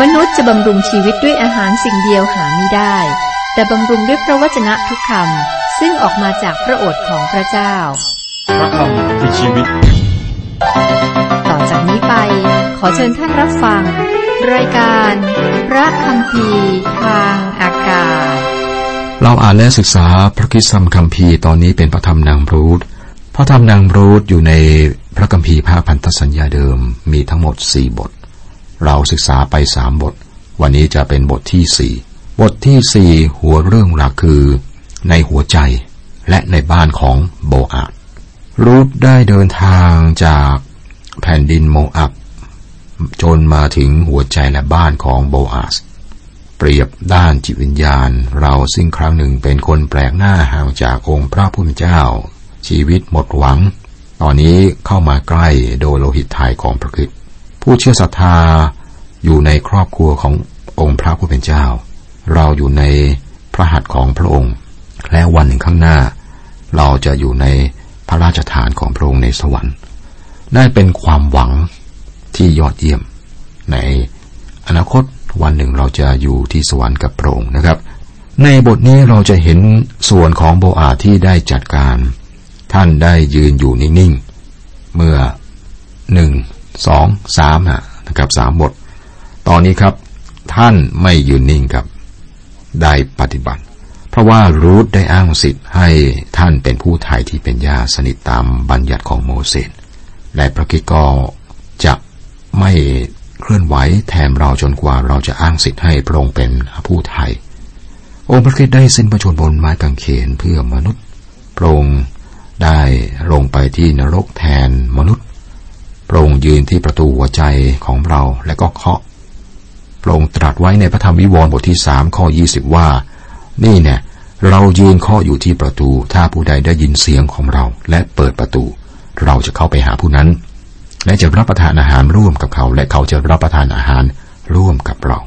มนุษย์จะบำรุงชีวิตด้วยอาหารสิ่งเดียวหาไม่ได้ แต่บำรุงด้วยพระวจนะทุกคำซึ่งออกมาจากพระโอษฐ์ของพระเจ้า พระคำคือชีวิต ต่อจากนี้ไป ขอเชิญท่านรับฟัง รายการ พระคำพีทางอากาศ เราอ่านและศึกษาพระคิดซัมคัมภีร์ตอนนี้เป็นพระธรรมนางรูธพระธรรมนางรูธอยู่ในพระคัมภีร์ภาคพันธสัญญาเดิมมีทั้งหมดสี่บท เราศึกษาไปสามบท วันนี้จะเป็นบทที่สี่บทที่สี่หัวเรื่องหลักคือ ในหัวใจและในบ้านของโบอาดรูธได้เดินทางจากแผ่นดินโมอับจนมาถึงหัวใจและบ้านของโบอาสเปรียบด้านจิตวิญญาณ เราซึ่งครั้งหนึ่งเป็นคนแปลกหน้าห่างจากองค์พระผู้เป็นเจ้า ชีวิตหมดหวัง ตอนนี้เข้ามาใกล้โดยโลหิตไทยของพระคริสต์ ผู้เชื่อศรัทธาอยู่ในครอบครัวขององค์พระผู้เป็นเจ้า เราอยู่ในพระหัตถ์ของพระองค์ และวันหนึ่งข้างหน้า เราจะอยู่ในพระราชฐานของพระองค์ในสวรรค์ได้เป็นความหวังที่ยอดเยี่ยม ในอนาคตวันหนึ่งเราจะอยู่ที่สวรรค์กับพระองค์นะครับ ในบทนี้เราจะเห็นส่วนของโบอาที่ได้จัดการ ท่านได้ยืนอยู่นิ่งๆเมื่อหนึ่ง สองสามนะครับสามบท ตอนนี้ครับท่านไม่อยืนนิ่งครับ ได้ปฏิบัติ เพราะว่ารูธได้อ้างสิทธิ์ให้ท่านเป็นผู้ไทยที่เป็นญาสนิทตามบัญญัติของโมเสสและพระคิดก็จะไม่เคลื่อนไหวแทนเราจนกว่าเราจะอ้างสิทธิ์ให้พระองค์เป็นผู้ไทย องค์พระคิดได้สิ้นพระชนบนไม้กางเขนเพื่อมนุษย์พระองค์ได้ลงไปที่นรกแทนมนุษย์ ระองค์ยืนที่ประตูหัวใจของเราและก็เคาะพระองค์ตรัสไว้ในพระธรรมวิวรณ์บทที่สามข้อยี่สิบว่า นี่เนี่ยเรายืนเคาะอยู่ที่ประตู ถ้าผู้ใดได้ยินเสียงของเราและเปิดประตู เราจะเข้าไปหาผู้นั้น และจะรับประทานอาหารร่วมกับเขา และเขาจะรับประทานอาหารร่วมกับเรา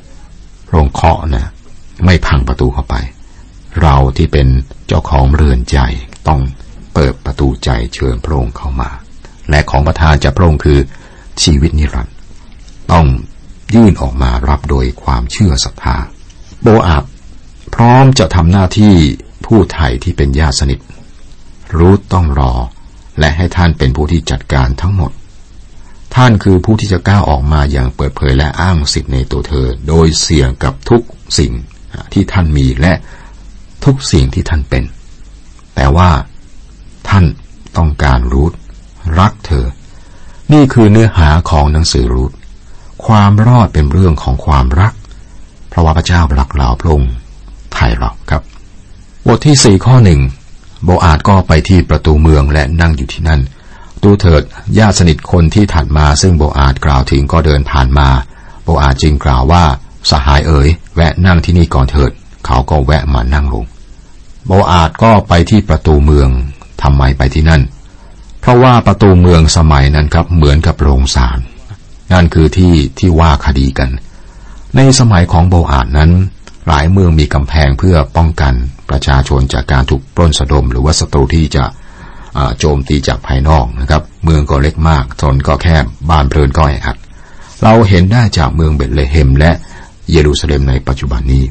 พระองค์เคาะนะ ไม่พังประตูเข้าไป เราที่เป็นเจ้าของเรือนใจต้องเปิดประตูใจเชิญพระองค์เข้ามา และของประทานจากพระองค์คือชีวิตนิรันดร์ต้องยื่นออกมารับโดยความเชื่อศรัทธา โบอาบพร้อมจะทำหน้าที่ผู้ไถ่ที่เป็นญาติสนิท รู้ต้องรอ และให้ท่านเป็นผู้ที่จัดการทั้งหมด ท่านคือผู้ที่จะก้าวออกมาอย่างเปิดเผยและอ้างสิทธิ์ในตัวเธอ โดยเสี่ยงกับทุกสิ่งที่ท่านมีและทุกสิ่งที่ท่านเป็น แต่ว่าท่านต้องการรูท รักเธอ นี่คือเนื้อหาของหนังสือรูทความรอดเป็นเรื่องของความรัก เพราะว่าพระเจ้ารักเราพระองค์ไทยเราครับ บทที่สี่ข้อหนึ่งโบอาดก็ไปที่ประตูเมืองและนั่งอยู่ที่นั่นดูเถิดญาติสนิทคนที่ถัดมาซึ่งโบอาดกล่าวถึงก็เดินผ่านมา โบอาดจึงกล่าวว่าสหายเอ๋ยแวะนั่งที่นี่ก่อนเถิด เขาก็แวะมานั่งลงโบอาดก็ไปที่ประตูเมืองทำไมไปที่นั่น เพราะว่าประตูเมืองสมัยนั้นครับเหมือนกับโรงศาลนั่นคือที่ที่ว่าคดีกัน ในสมัยของโบอาดนั้น หลายเมืองมีกำแพงเพื่อป้องกันประชาชนจากการถูกปล้นสะดม หรือว่าศัตรูที่จะโจมตีจากภายนอกนะครับ เมืองก็เล็กมากทนก็แคบบ้านเพลินก็แออัดเราเห็นได้จากเมืองเบตเลเฮม และเยรูซาเล็มในปัจจุบันนี้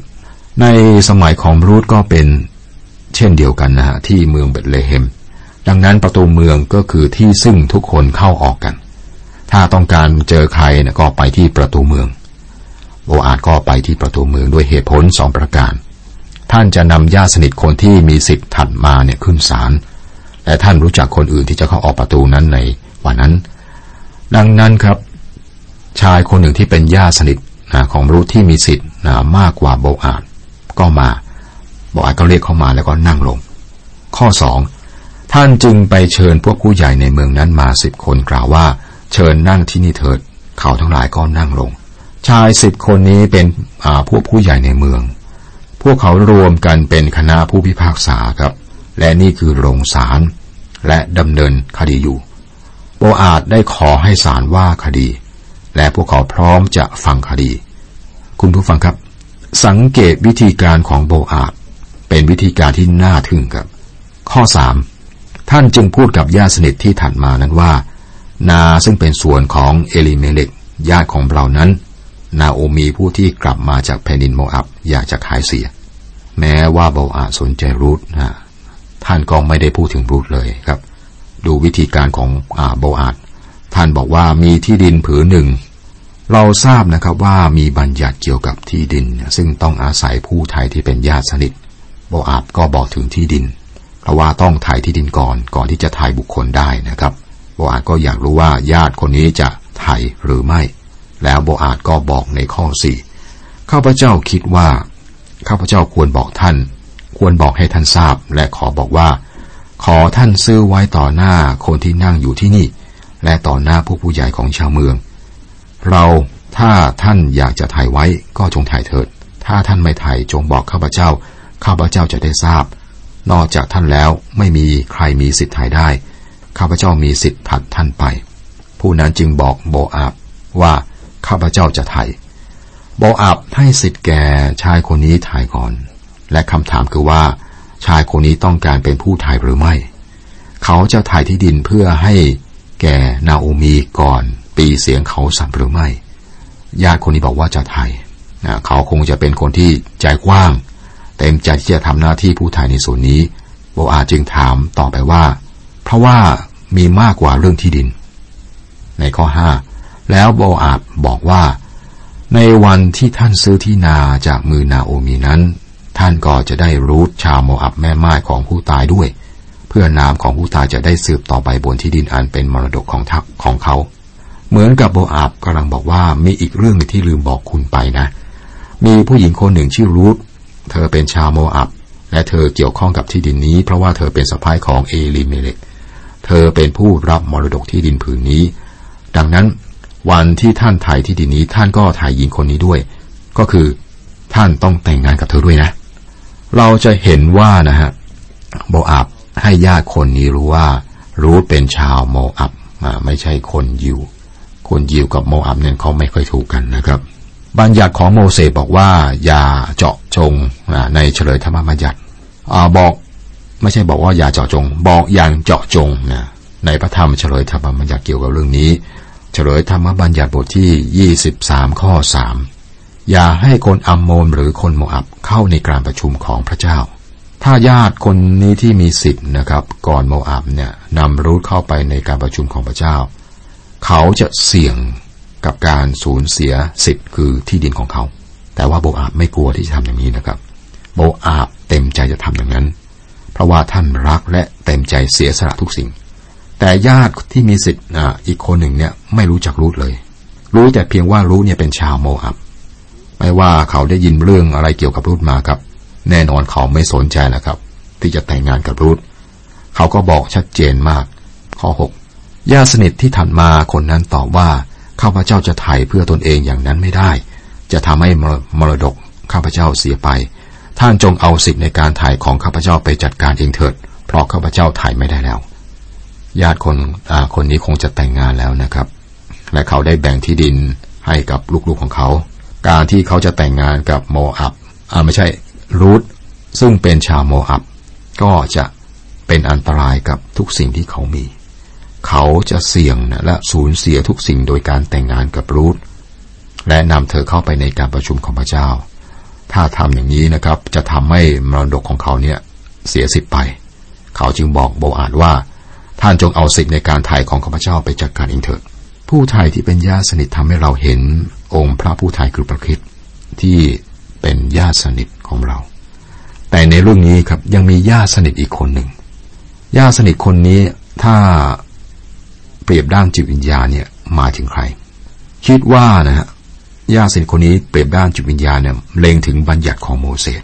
ในสมัยของรูธก็เป็นเช่นเดียวกันนะฮะที่เมืองเบตเลเฮม ดังนั้นประตูเมืองก็คือที่ซึ่งทุกคนเข้าออกกัน ถ้าต้องการเจอใครนะก็ไปที่ประตูเมือง โบอาดก็ไปที่ประตูเมืองด้วยเหตุผลสองประการ ท่านจะนำญาติสนิทคนที่มีสิทธิ์ถัดมาเนี่ยขึ้นศาล และท่านรู้จักคนอื่นที่จะเข้าออกประตูนั้นในวันนั้น ดังนั้นครับ ชายคนหนึ่งที่เป็นญาติสนิทนะของรู้ที่มีสิทธิ์นะมากกว่าโบอาดก็มา โบอาดก็เรียกเข้ามาแล้วก็นั่งลง ข้อสอง ท่านจึงไปเชิญพวกผู้ใหญ่ในเมืองนั้นมาสิบคนกล่าวว่า เชิญนั่งที่นี่เถิด เขาทั้งหลายก็นั่งลง ชายสิบคนนี้เป็นพวกผู้ใหญ่ในเมือง พวกเขารวมกันเป็นคณะผู้พิพากษาครับ และนี่คือโรงศาลและดำเนินคดีอยู่ โบอาดได้ขอให้ศาลว่าคดี และพวกเขาพร้อมจะฟังคดี คุณผู้ฟังครับ สังเกตวิธีการของโบอาดเป็นวิธีการที่น่าทึ่งครับ ข้อสาม ท่านจึงพูดกับญาติสนิทที่ถัดมานั้นว่า นาซึ่งเป็นส่วนของเอลิเมเลกญาติของเรานั้น นาโอมีผู้ที่กลับมาจากแผ่นดินโมอับอยากจะขายเสีย แม้ว่าโบาอาสนใจรูทนะท่านก็ไม่ได้พูดถึงรูทเลยครับ ดูวิธีการของอโบอาท่านบอกว่ามีที่ดินผืนหนึ่ง เราทราบนะครับว่ามีบัญญัติเกี่ยวกับที่ดิน ซึ่งต้องอาศัยผู้ไทยที่เป็นญาติสนิทโบอาบก็บอกถึงที่ดิน เพราะว่าต้องถ่ายที่ดินก่อนก่อนที่จะถ่ายบุคคลได้นะครับ โบอาดก็อยากรู้ว่าญาติคนนี้จะไถ่หรือไม่ แล้วโบอาดก็บอกในข้อสี่ข้าพเจ้าคิดว่าข้าพเจ้าควรบอกท่าน ควรบอกให้ท่านทราบ และขอบอกว่า ขอท่านซื้อไว้ต่อหน้าคนที่นั่งอยู่ที่นี่ และต่อหน้าผู้ผู้ใหญ่ของชาวเมือง เราถ้าท่านอยากจะถ่ายไว้ก็จงถ่ายเถิด ถ้าท่านไม่ถ่ายจงบอกข้าพเจ้า ข้าพเจ้าจะได้ทราบ นอกจากท่านแล้วไม่มีใครมีสิทธิ์ถ่ายได้ ข้าพเจ้ามีสิทธิ์ผัดท่านไป ผู้นั้นจึงบอกโบอาบว่าข้าพเจ้าจะไถ่โบอาบให้สิทธิ์แก่ชายคนนี้ถ่ายก่อน และคำถามคือว่า ชายคนนี้ต้องการเป็นผู้ถ่ายหรือไม่ เขาจะถ่ายที่ดินเพื่อให้แก่นาโอมีก่อน ปีเสียงเขาสั่นหรือไม่ ญาติคนนี้บอกว่าจะถ่ายเขาคงจะเป็นคนที่ใจกว้าง เต็มใจที่จะทำหน้าที่ผู้ถ่ายในส่วนนี้โบอาจึงถามต่อไปว่า เพราะว่ามีมากกว่าเรื่องที่ดิน ในข้อห้าแล้วโบอาบบอกว่า ในวันที่ท่านซื้อที่นาจากมือนาโอมีนั้น ท่านก็จะได้รู้ชาวโมอับแม่ไม้ของผู้ตายด้วย เพื่อนามของผู้ตายจะได้สืบต่อไปบนที่ดินอันเป็นมรดกของทักของเขา เหมือนกับโบอาบกำลังบอกว่ามีอีกเรื่องที่ลืมบอกคุณไปนะ มีผู้หญิงคนหนึ่งชื่อรูท เธอเป็นชาวโมอับ และเธอเกี่ยวข้องกับที่ดินนี้ เพราะว่าเธอเป็นสะพ้ายของเอลิเมเลกเธอเป็นผู้รับมรดกที่ดินผืนนี้ ดังนั้นวันที่ท่านถ่ายที่ดินนี้ท่านก็ถ่ายหญิงคนนี้ด้วย ก็คือท่านต้องแต่งงานกับเธอด้วยนะ เราจะเห็นว่านะฮะโมอับให้ญาติคนนี้รู้ว่า รู้เป็นชาวโมอับไม่ใช่คนยิว คนยิวกับโมอับเนี่ยเขาไม่ค่อยถูกกันนะครับ บัญญัติของโมเสสบอกว่า อย่าเจาะจงในเฉลยธรรมบัญญัติบอกไม่ใช่บอกว่าอย่าเจาะจง บอกอย่างเจาะจงนะในพระธรรมเฉลยธรรมบัญญัติเกี่ยวกับเรื่องนี้ เฉลยธรรมบัญญัติบทที่ 23 ข้อ 3 อย่าให้คนอัมโมนหรือคนโมอับเข้าในการประชุมของพระเจ้า ถ้าญาติคนนี้ที่มีสิทธิ์นะครับ ก่อนโมอับเนี่ยนำรูทเข้าไปในการประชุมของพระเจ้า เขาจะเสี่ยง กับการสูญเสียสิทธิ์คือที่ดินของเขา แต่ว่าโบอาบไม่กลัวที่จะทำอย่างนี้นะครับ โบอาบเต็มใจจะทำอย่างนั้น เพราะว่าท่านรักและเต็มใจเสียสละทุกสิ่ง แต่ญาติที่มีสิทธิ์อีกคนหนึ่งเนี่ยไม่รู้จักรูทเลย รู้แต่เพียงว่ารู้เนี่ยเป็นชาวโมอับไม่ว่าเขาได้ยินเรื่องอะไรเกี่ยวกับรูทมาครับ แน่นอนเขาไม่สนใจนะครับ ที่จะแต่งงานกับรูทเขาก็บอกชัดเจนมาก ข้อหกญาติสนิทที่ถัดมาคนนั้นตอบว่า ข้าพเจ้าจะไถ่เพื่อตนเองอย่างนั้นไม่ได้ จะทำให้มรดกข้าพเจ้าเสียไป ท่านจงเอาสิทธิในการถ่ายของข้าพเจ้าไปจัดการเองเถิด เพราะข้าพเจ้าถ่ายไม่ได้แล้ว ญาติคนคนนี้คงจะแต่งงานแล้วนะครับ และเขาได้แบ่งที่ดินให้กับลูกๆของเขา การที่เขาจะแต่งงานกับโมอับอ่าไม่ใช่รูทซึ่งเป็นชาวโมอับก็จะเป็นอันตรายกับทุกสิ่งที่เขามี เขาจะเสี่ยงนะและสูญเสียทุกสิ่งโดยการแต่งงานกับรูทและนำเธอเข้าไปในการประชุมของพระเจ้า ถ้าทำอย่างนี้นะครับ จะทำให้มรดกของเขาเนี่ยเสียสิทธิ์ไป เขาจึงบอกโบอาดว่า ท่านจงเอาสิทธิ์ในการไถ่ของข้าพเจ้าไปจัดการเองเถิดผู้ไถ่ที่เป็นญาติสนิททำให้เราเห็นองค์พระผู้ไถ่คือพระคิดที่เป็นญาติสนิทของเรา แต่ในเรื่องนี้ครับยังมีญาติสนิทอีกคนหนึ่งญาติสนิทคนนี้ถ้า เปรียบด้านจิตวิญญาณเนี่ยมาถึงใคร คิดว่านะฮะญาสินคนนี้เปรียบด้านจิตวิญญาณเนี่ยเล็งถึงบัญญัติของโมเสส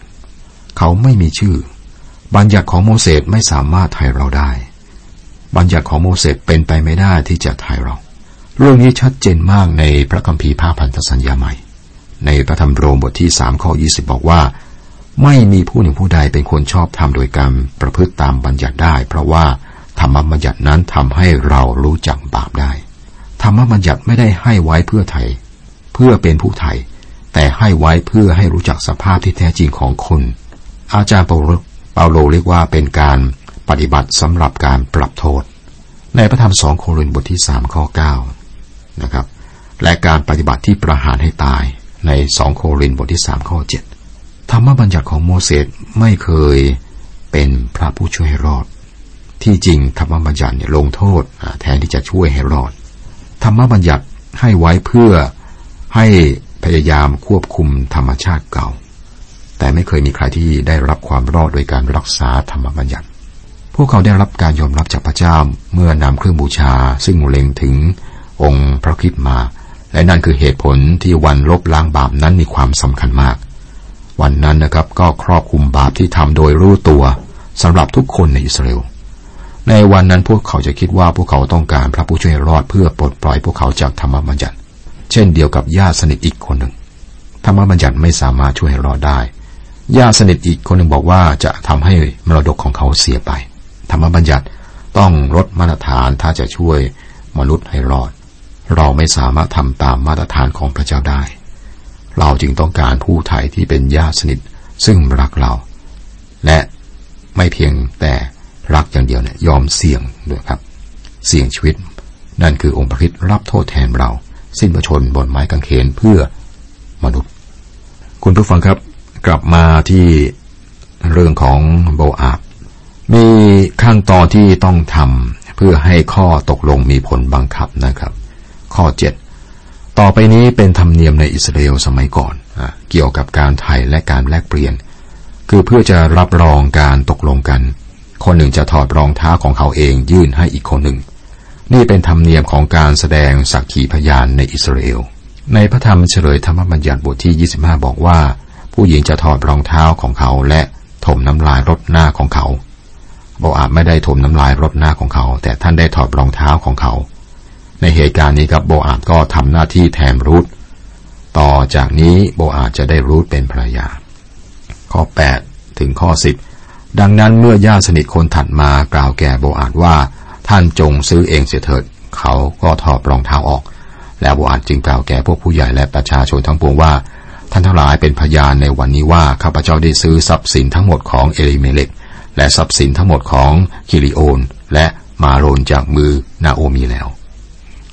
เขาไม่มีชื่อ บัญญัติของโมเสสไม่สามารถไถ่เราได้ บัญญัติของโมเสสเป็นไปไม่ได้ที่จะไถ่เรา เรื่องนี้ชัดเจนมากในพระคัมภีร์ภาพันธสัญญาใหม่ ในพระธรรมโรมบทที่สามข้อยี่สิบบอกว่า ไม่มีผู้หนึ่งผู้ใดเป็นคนชอบทำโดยการประพฤติตามบัญญัติได้ เพราะว่า ธรรมบัญญัตินั้นทำให้เรารู้จักบาปได้ ธรรมบัญญัติไม่ได้ให้ไว้เพื่อไถ่เพื่อเป็นผู้ไถ่แต่ให้ไว้เพื่อให้รู้จักสภาพที่แท้จริงของคน อาจารย์เปาโลเรียกว่าเป็นการปฏิบัติสำหรับการปรับโทษ ในพระธรรมสองโครินธ์บทที่สามข้อเก้านะครับ และการปฏิบัติที่ประหารให้ตายในสองโครินธ์บทที่สามข้อเจ็ดธรรมบัญญัติของโมเสสไม่เคยเป็นพระผู้ช่วยให้รอด ที่จริงธรรมบัญญัติเนี่ยลงโทษแทนที่จะช่วยให้รอด ธรรมบัญญัติให้ไว้เพื่อให้พยายามควบคุมธรรมชาติเก่า แต่ไม่เคยมีใครที่ได้รับความรอดโดยการรักษาธรรมบัญญัติ พวกเขาได้รับการยอมรับจากพระเจ้าเมื่อนำเครื่องบูชา ซึ่งเล็งถึงองค์พระคิดมา และนั่นคือเหตุผลที่วันลบล้างบาปนั้นมีความสำคัญมาก วันนั้นนะครับก็ครอบคุมบาปที่ทำโดยรู้ตัวสำหรับทุกคนในอิสราเอล ในวันนั้นพวกเขาจะคิดว่าพวกเขาต้องการพระผู้ช่วยรอดเพื่อปลดปล่อยพวกเขาจากธรรมบัญญัติ เช่นเดียวกับญาติสนิทอีกคนหนึ่ง ธรรมบัญญัติไม่สามารถช่วยให้รอดได้ ญาติสนิทอีกคนหนึ่งบอกว่าจะทำให้มรดกของเขาเสียไป ธรรมบัญญัติต้องลดมาตรฐานถ้าจะช่วยมนุษย์ให้รอด เราไม่สามารถทำตามมาตรฐานของพระเจ้าได้ เราจึงต้องการผู้ไทยที่เป็นญาติสนิทซึ่งรักเรา และไม่เพียงแต่ รักอย่างเดียวเนี่ยยอมเสี่ยงด้วยครับ เสี่ยงชีวิต นั่นคือองค์พระคิดรับโทษแทนเรา สิ้นประชนบนไม้กางเขนเพื่อมนุษย์ คุณผู้ฟังครับ กลับมาที่เรื่องของโบอาบมีขั้นตอนที่ต้องทำเพื่อให้ข้อตกลงมีผลบังคับนะครับ ข้อเจ็ดต่อไปนี้เป็นธรรมเนียมในอิสราเอลสมัยก่อนอเกี่ยวกับการไถ่และการแลกเปลี่ยน คือเพื่อจะรับรองการตกลงกัน คนหนึ่งจะถอดรองเท้าของเขาเองยื่นให้อีกคนหนึ่ง นี่เป็นธรรมเนียมของการแสดงสักขีพยานในอิสราเอล ในพระธรรมเฉลยธรรมบัญญัติบทที่ 25 บอกว่า ผู้หญิงจะถอดรองเท้าของเขาและถมน้ำลายรดหน้าของเขาโบอาบไม่ได้ถมน้ำลายรดหน้าของเขา แต่ท่านได้ถอดรองเท้าของเขา ในเหตุการณ์นี้ครับโบอาบก็ทำหน้าที่แทนรูทต่อจากนี้โบอาบจะได้รูทเป็นภรรยา ข้อ 8 ถึงข้อ 10 ดังนั้นเมื่อญาติสนิทคนถัดมากล่าวแก่โบอาดว่า ท่านจงซื้อเองเสียเถิด เขาก็ถอดรองเท้าออก แล้วโบอาดจึงกล่าวแก่พวกผู้ใหญ่และประชาชนทั้งปวงว่า ท่านทั้งหลายเป็นพยานในวันนี้ว่าข้าพเจ้าได้ซื้อทรัพย์สินทั้งหมดของเอลิเมเลกและทรัพย์สินทั้งหมดของคิริโอน และมาโรนจากมือนาโอมีแล้ว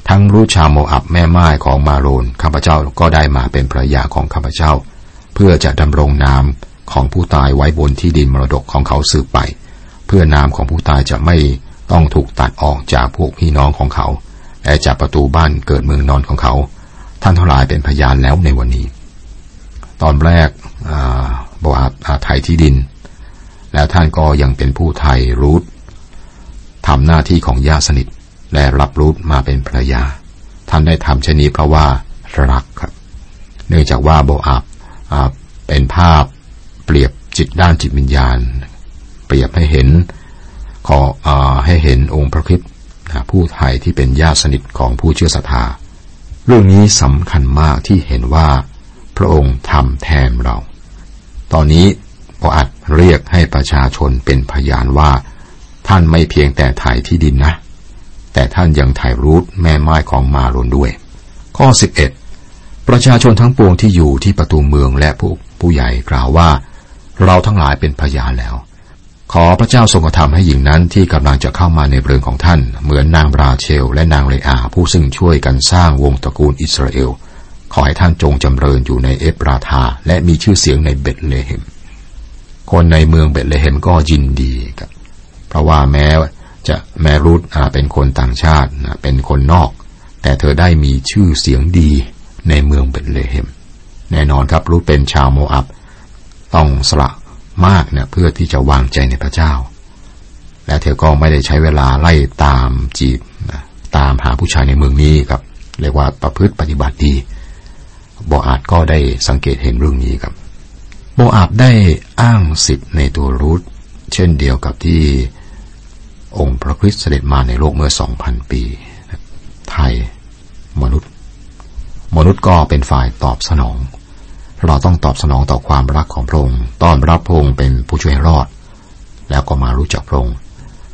ทั้งรู้ชาวโมอับแม่ไม้ของมาโรนข้าพเจ้าก็ได้มาเป็นภรรยาของข้าพเจ้า เพื่อจะดำรงนาม ของผู้ตายไว้บนที่ดินมรดกของเขาสืบไป เพื่อนามของผู้ตายจะไม่ต้องถูกตัดออกจากพวกพี่น้องของเขาและจากประตูบ้านเกิดเมืองนอนของเขา ท่านทั้งหลายเป็นพยานแล้วในวันนี้ ตอนแรกบอกอาไทยที่ดิน แล้วท่านก็ยังเป็นผู้ไทยรูททำหน้าที่ของญาติสนิทและรับรูทมาเป็นภรรยา ท่านได้ทำเช่นนี้เพราะว่ารักครับ เนื่องจากว่าโบอาบเป็นภาพ เปรียบจิตด้านจิตวิญญาณ เปรียบให้เห็นขออให้เห็นองค์พระคิดผู้ไทยที่เป็นญาติสนิทของผู้เชื่อศรัทธาเรื่องนี้สำคัญมากที่เห็นว่าพระองค์ทำแทนเรา ตอนนี้พออัดเรียกให้ประชาชนเป็นพยานว่า ท่านไม่เพียงแต่ถ่ายที่ดินนะ แต่ท่านยังถ่ายรูทแม่ไม้ของมารนด้วย ข้อ 11 ประชาชนทั้งปวงที่อยู่ที่ประตูเมืองและผู้ผู้ใหญ่กล่าวว่า เราทั้งหลายเป็นพยานแล้ว ขอพระเจ้าทรงกระทำให้หญิงนั้นที่กำลังจะเข้ามาในเรือนของท่าน เหมือนนางราเชล และนางเลอาผู้ซึ่งช่วยกันสร้างวงตระกูลอิสราเอล ขอให้ท่านจงจำเริญอยู่ในเอฟราธาและมีชื่อเสียงในเบตเลเฮม คนในเมืองเบตเลเฮมก็ยินดีครับเพราะว่าแม้จะแมรุธเป็นคนต่างชาติเป็นคนนอก แต่เธอได้มีชื่อเสียงดีในเมืองเบตเลเฮม แน่นอนครับรุธเป็นชาวโมอับ ต้องสละมากเนี่ยเพื่อที่จะวางใจในพระเจ้า และเธอก็ไม่ได้ใช้เวลาไล่ตามจีบตามหาผู้ชายในเมืองนี้ครับ เรียกว่าประพฤติปฏิบัติดี โบอาดก็ได้สังเกตเห็นเรื่องนี้ครับ โบอาดได้อ้างสิทธิ์ในตัวรูทเช่นเดียวกับที่องค์พระคริสต์เสด็จมาในโลกเมื่อสองพันปี ไทย มนุษย์ มนุษย์ก็เป็นฝ่ายตอบสนอง เราต้องตอบสนองต่อความรักของพระองค์ต้อนรับพระองค์เป็นผู้ช่วยรอด แล้วก็มารู้จักพระองค์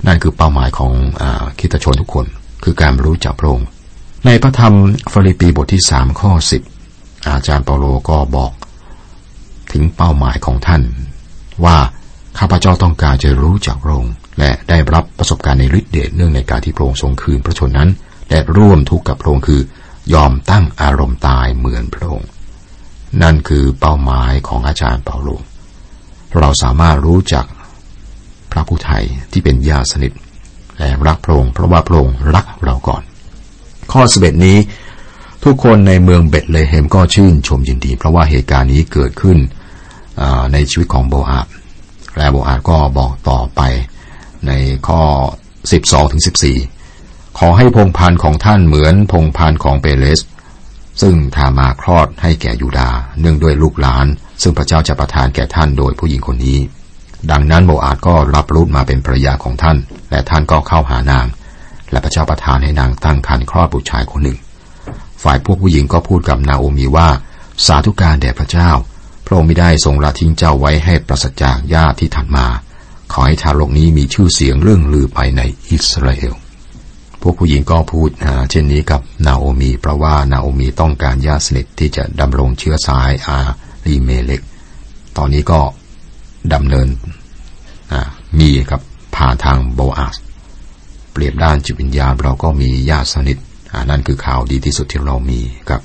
นั่นคือเป้าหมายของคริสตชนทุกคน คือการรู้จักพระองค์ในพระธรรมฟิลิปปีบทที่สามข้อสิบอาจารย์เปาโลก็บอก ถึงเป้าหมายของท่าน ว่าข้าพเจ้าต้องการจะรู้จักพระองค์และได้รับประสบการณ์ในฤทธิเดชเนื่องในการที่พระองค์ทรงคืนพระชนม์นั้น และร่วมทุกข์กับพระองค์คือยอมตั้งอารมณ์ตายเหมือนพระองค์ นั่นคือเป้าหมายของอาจารย์เปาโล เราสามารถรู้จักพระผู้ไทยที่เป็นญาติสนิทและรักพระองค์เพราะว่าพระองค์รักเราก่อน ข้อสเบ็ดนี้ ทุกคนในเมืองเบตเลเฮมก็ชื่นชมยินดี เพราะว่าเหตุการณ์นี้เกิดขึ้นในชีวิตของโบอาบและโบอาบก็บอกต่อไปในข้อ 12ถึง14 ขอให้พงพันธ์ของท่านเหมือนพงพันธ์ของเปเลส ซึ่งทามาคลอดให้แก่ยูดา เนื่องด้วยลูกหลาน ซึ่งพระเจ้าจะประทานแก่ท่านโดยผู้หญิงคนนี้ ดังนั้นโบอาดก็รับรูดมาเป็นภรรยาของท่าน และท่านก็เข้าหานาง และพระเจ้าประทานให้นางตั้งครรภ์คลอดบุตรชายคนหนึ่ง ฝ่ายพวกผู้หญิงก็พูดกับนาโอมีว่า สาธุการแด่พระเจ้า พระองค์ไม่ได้ทรงละทิ้งเจ้าไว้ให้ปราศจากญาติที่ถัดมา ขอให้ทารกนี้มีชื่อเสียงเรื่องลือไปในอิสราเอล พวกผู้หญิงก็พูดเช่นนี้กับนาโอมีเพราะว่านาโอมีต้องการญาติสนิทที่จะดำรงเชื้อสายอาลีเมเล็ก ตอนนี้ก็ดำเนินมีครับผ่านทางโบอาสเปรียบด้านจิตวิญญาณเราก็มีญาติสนิทนั่นคือข่าวดีที่สุดที่เรามีครับ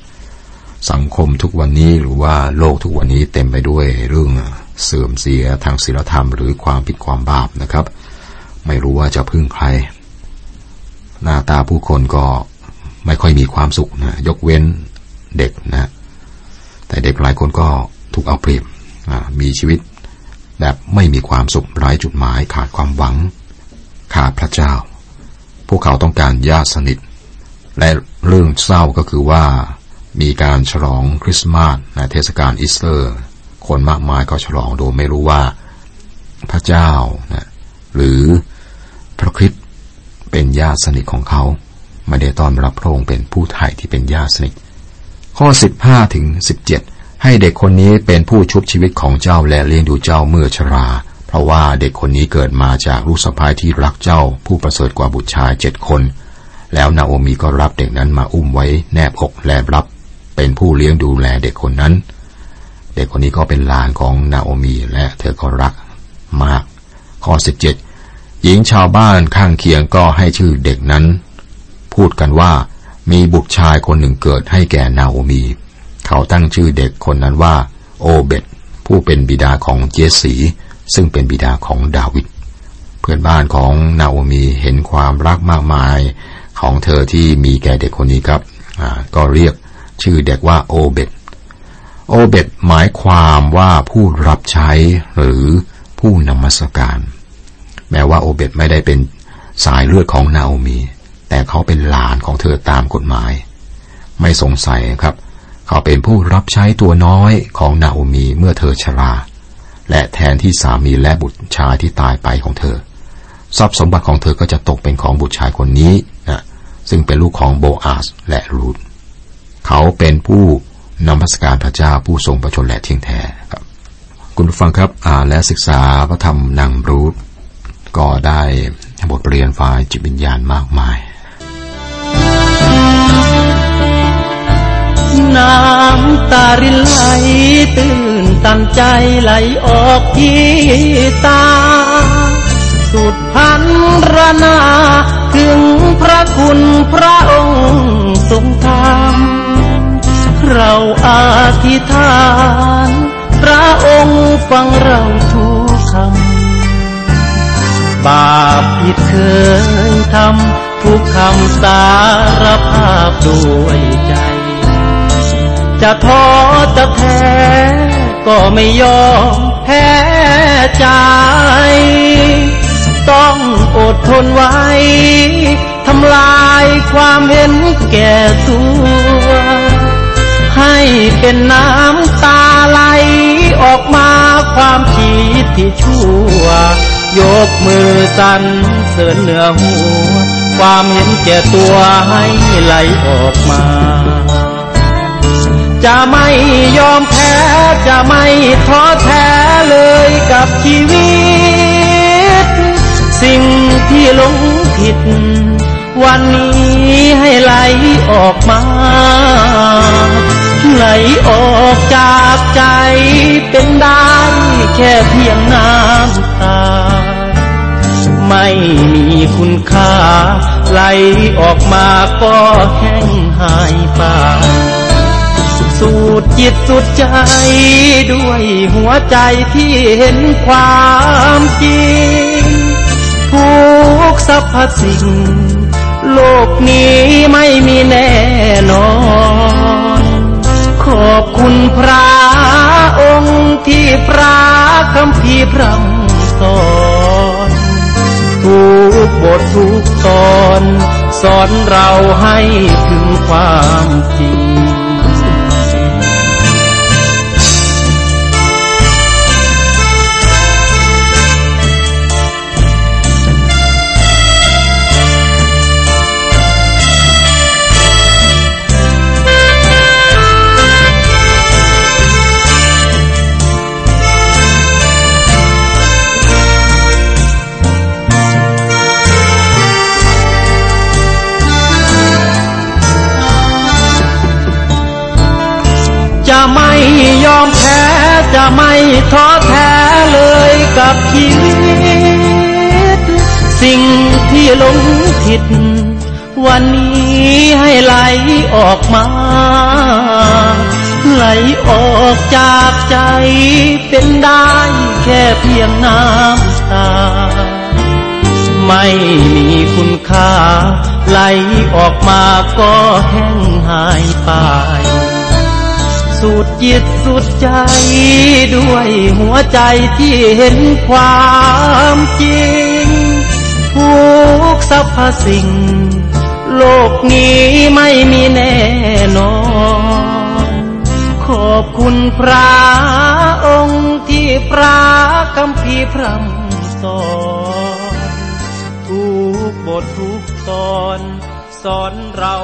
สังคมทุกวันนี้หรือว่าโลกทุกวันนี้เต็มไปด้วยเรื่องเสื่อมเสียทางศีลธรรมหรือความผิดความบาปนะครับ ไม่รู้ว่าจะพึ่งใคร หน้าตาผู้คนก็ไม่ค่อยมีความสุขนะยกเว้นเด็กนะ แต่เด็กหลายคนก็ถูกเอาเปรียบมีชีวิตแบบไม่มีความสุขไร้จุดหมายขาดความหวัง ขาดพระเจ้า พวกเขาต้องการญาติสนิท และเรื่องเศร้าก็คือว่ามีการฉลองคริสต์มาสในเทศกาลอีสเตอร์ คนมากมายก็ฉลองโดยไม่รู้ว่าพระเจ้านะหรือพระคริสต์ เป็นญาติสนิทของเขา ไม่ได้ต้อนรับพระองค์เป็นผู้ไถ่ที่เป็นญาติสนิท ข้อ 15ถึง17 ให้เด็กคนนี้เป็นผู้ชุบชีวิตของเจ้าและเลี้ยงดูเจ้าเมื่อชรา เพราะว่าเด็กคนนี้เกิดมาจากลูกสะใภ้ที่รักเจ้า ผู้ประเสริฐกว่าบุตรชายเจ็ดคน แล้วนาโอมีก็รับเด็กนั้นมาอุ้มไว้แนบอกและรับ เป็นผู้เลี้ยงดูแลเด็กคนนั้น เด็กคนนี้ก็เป็นหลานของนาโอมีและเธอก็รักมาก ข้อสิบเจ็ด หญิงชาวบ้านข้างเคียงก็ให้ชื่อเด็กนั้น พูดกันว่ามีบุตรชายคนหนึ่งเกิดให้แก่นาโอมี เขาตั้งชื่อเด็กคนนั้นว่า โอเบตผู้เป็นบิดาของเจสี ซึ่งเป็นบิดาของดาวิดเพื่อนบ้านของนาโอมีเห็นความรักมากมายของเธอที่มีแก่เด็กคนนี้ครับก็เรียกชื่อเด็กว่าโอเบตโอเบตหมายความว่าผู้รับใช้หรือผู้นมัสการ แม้ว่าโอเบตไม่ได้เป็นสายเลือดของนาโอมี แต่เขาเป็นหลานของเธอตามกฎหมาย ไม่สงสัยครับ เขาเป็นผู้รับใช้ตัวน้อยของนาโอมีเมื่อเธอชรา และแทนที่สามีและบุตรชายที่ตายไปของเธอ ทรัพย์สมบัติของเธอก็จะตกเป็นของบุตรชายคนนี้นะซึ่งเป็นลูกของโบอาสและรูธเขาเป็นผู้นมัสการพระเจ้าผู้ทรงประชนและเที่ยงแท้ครับ คุณผู้ฟังครับอ่านและศึกษาพระธรรมนางรูธ ก็ได้บทเรียนฝ่ายจิตวิญญาณมากมาย น้ำตารินไหลตื่นตันใจไหลออกที่ตา สุดพันรนาถึงพระคุณพระองค์ทรงธรรมเราอาธิษฐาน พระองค์ฟังเรา บาปผิดเคยทำทุกคำสารภาพด้วยใจ จะท้อจะแพ้ก็ไม่ยอมแพ้ใจ ต้องอดทนไว้ทำลายความเห็นแก่ตัว ให้เป็นน้ำตาไหลออกมาความคิดที่ชั่ว ยกมือสั่นเสือเหนือหัว ความเห็นแก่ตัวให้ไหลออกมา จะไม่ยอมแพ้ จะไม่ท้อแท้เลยกับชีวิต สิ่งที่ลงผิด วันนี้ให้ไหลออกมาไหลออกจากใจเป็นได้แค่เพียงน้ำตา ไม่มีคุณค่า ไหลออกมาก็แห้งหายไปสูดจิตสุดใจ ด้วยหัวใจที่เห็นความจริง ทุกสรรพสิ่ง โลกนี้ไม่มีแน่นอน ขอบคุณพระองค์ที่พระคำพีพร่ำสอน กบททุกตอน สอนเราให้ถึงความจริง สิ่งที่หลงผิด วันนี้ให้ไหลออกมา ไหลออกจากใจเป็นได้แค่เพียงน้ำตา ไม่มีคุณค่า ไหลออกมาก็แห้งหายไปสุดจิตสุดใจด้วยหัวใจที่เห็นความจริง ทุกสรรพสิ่ง โลกนี้ไม่มีแน่นอน ขอบคุณพระองค์ที่พระคำพีพร่ำสอนทุกบททุกตอน สอนเรา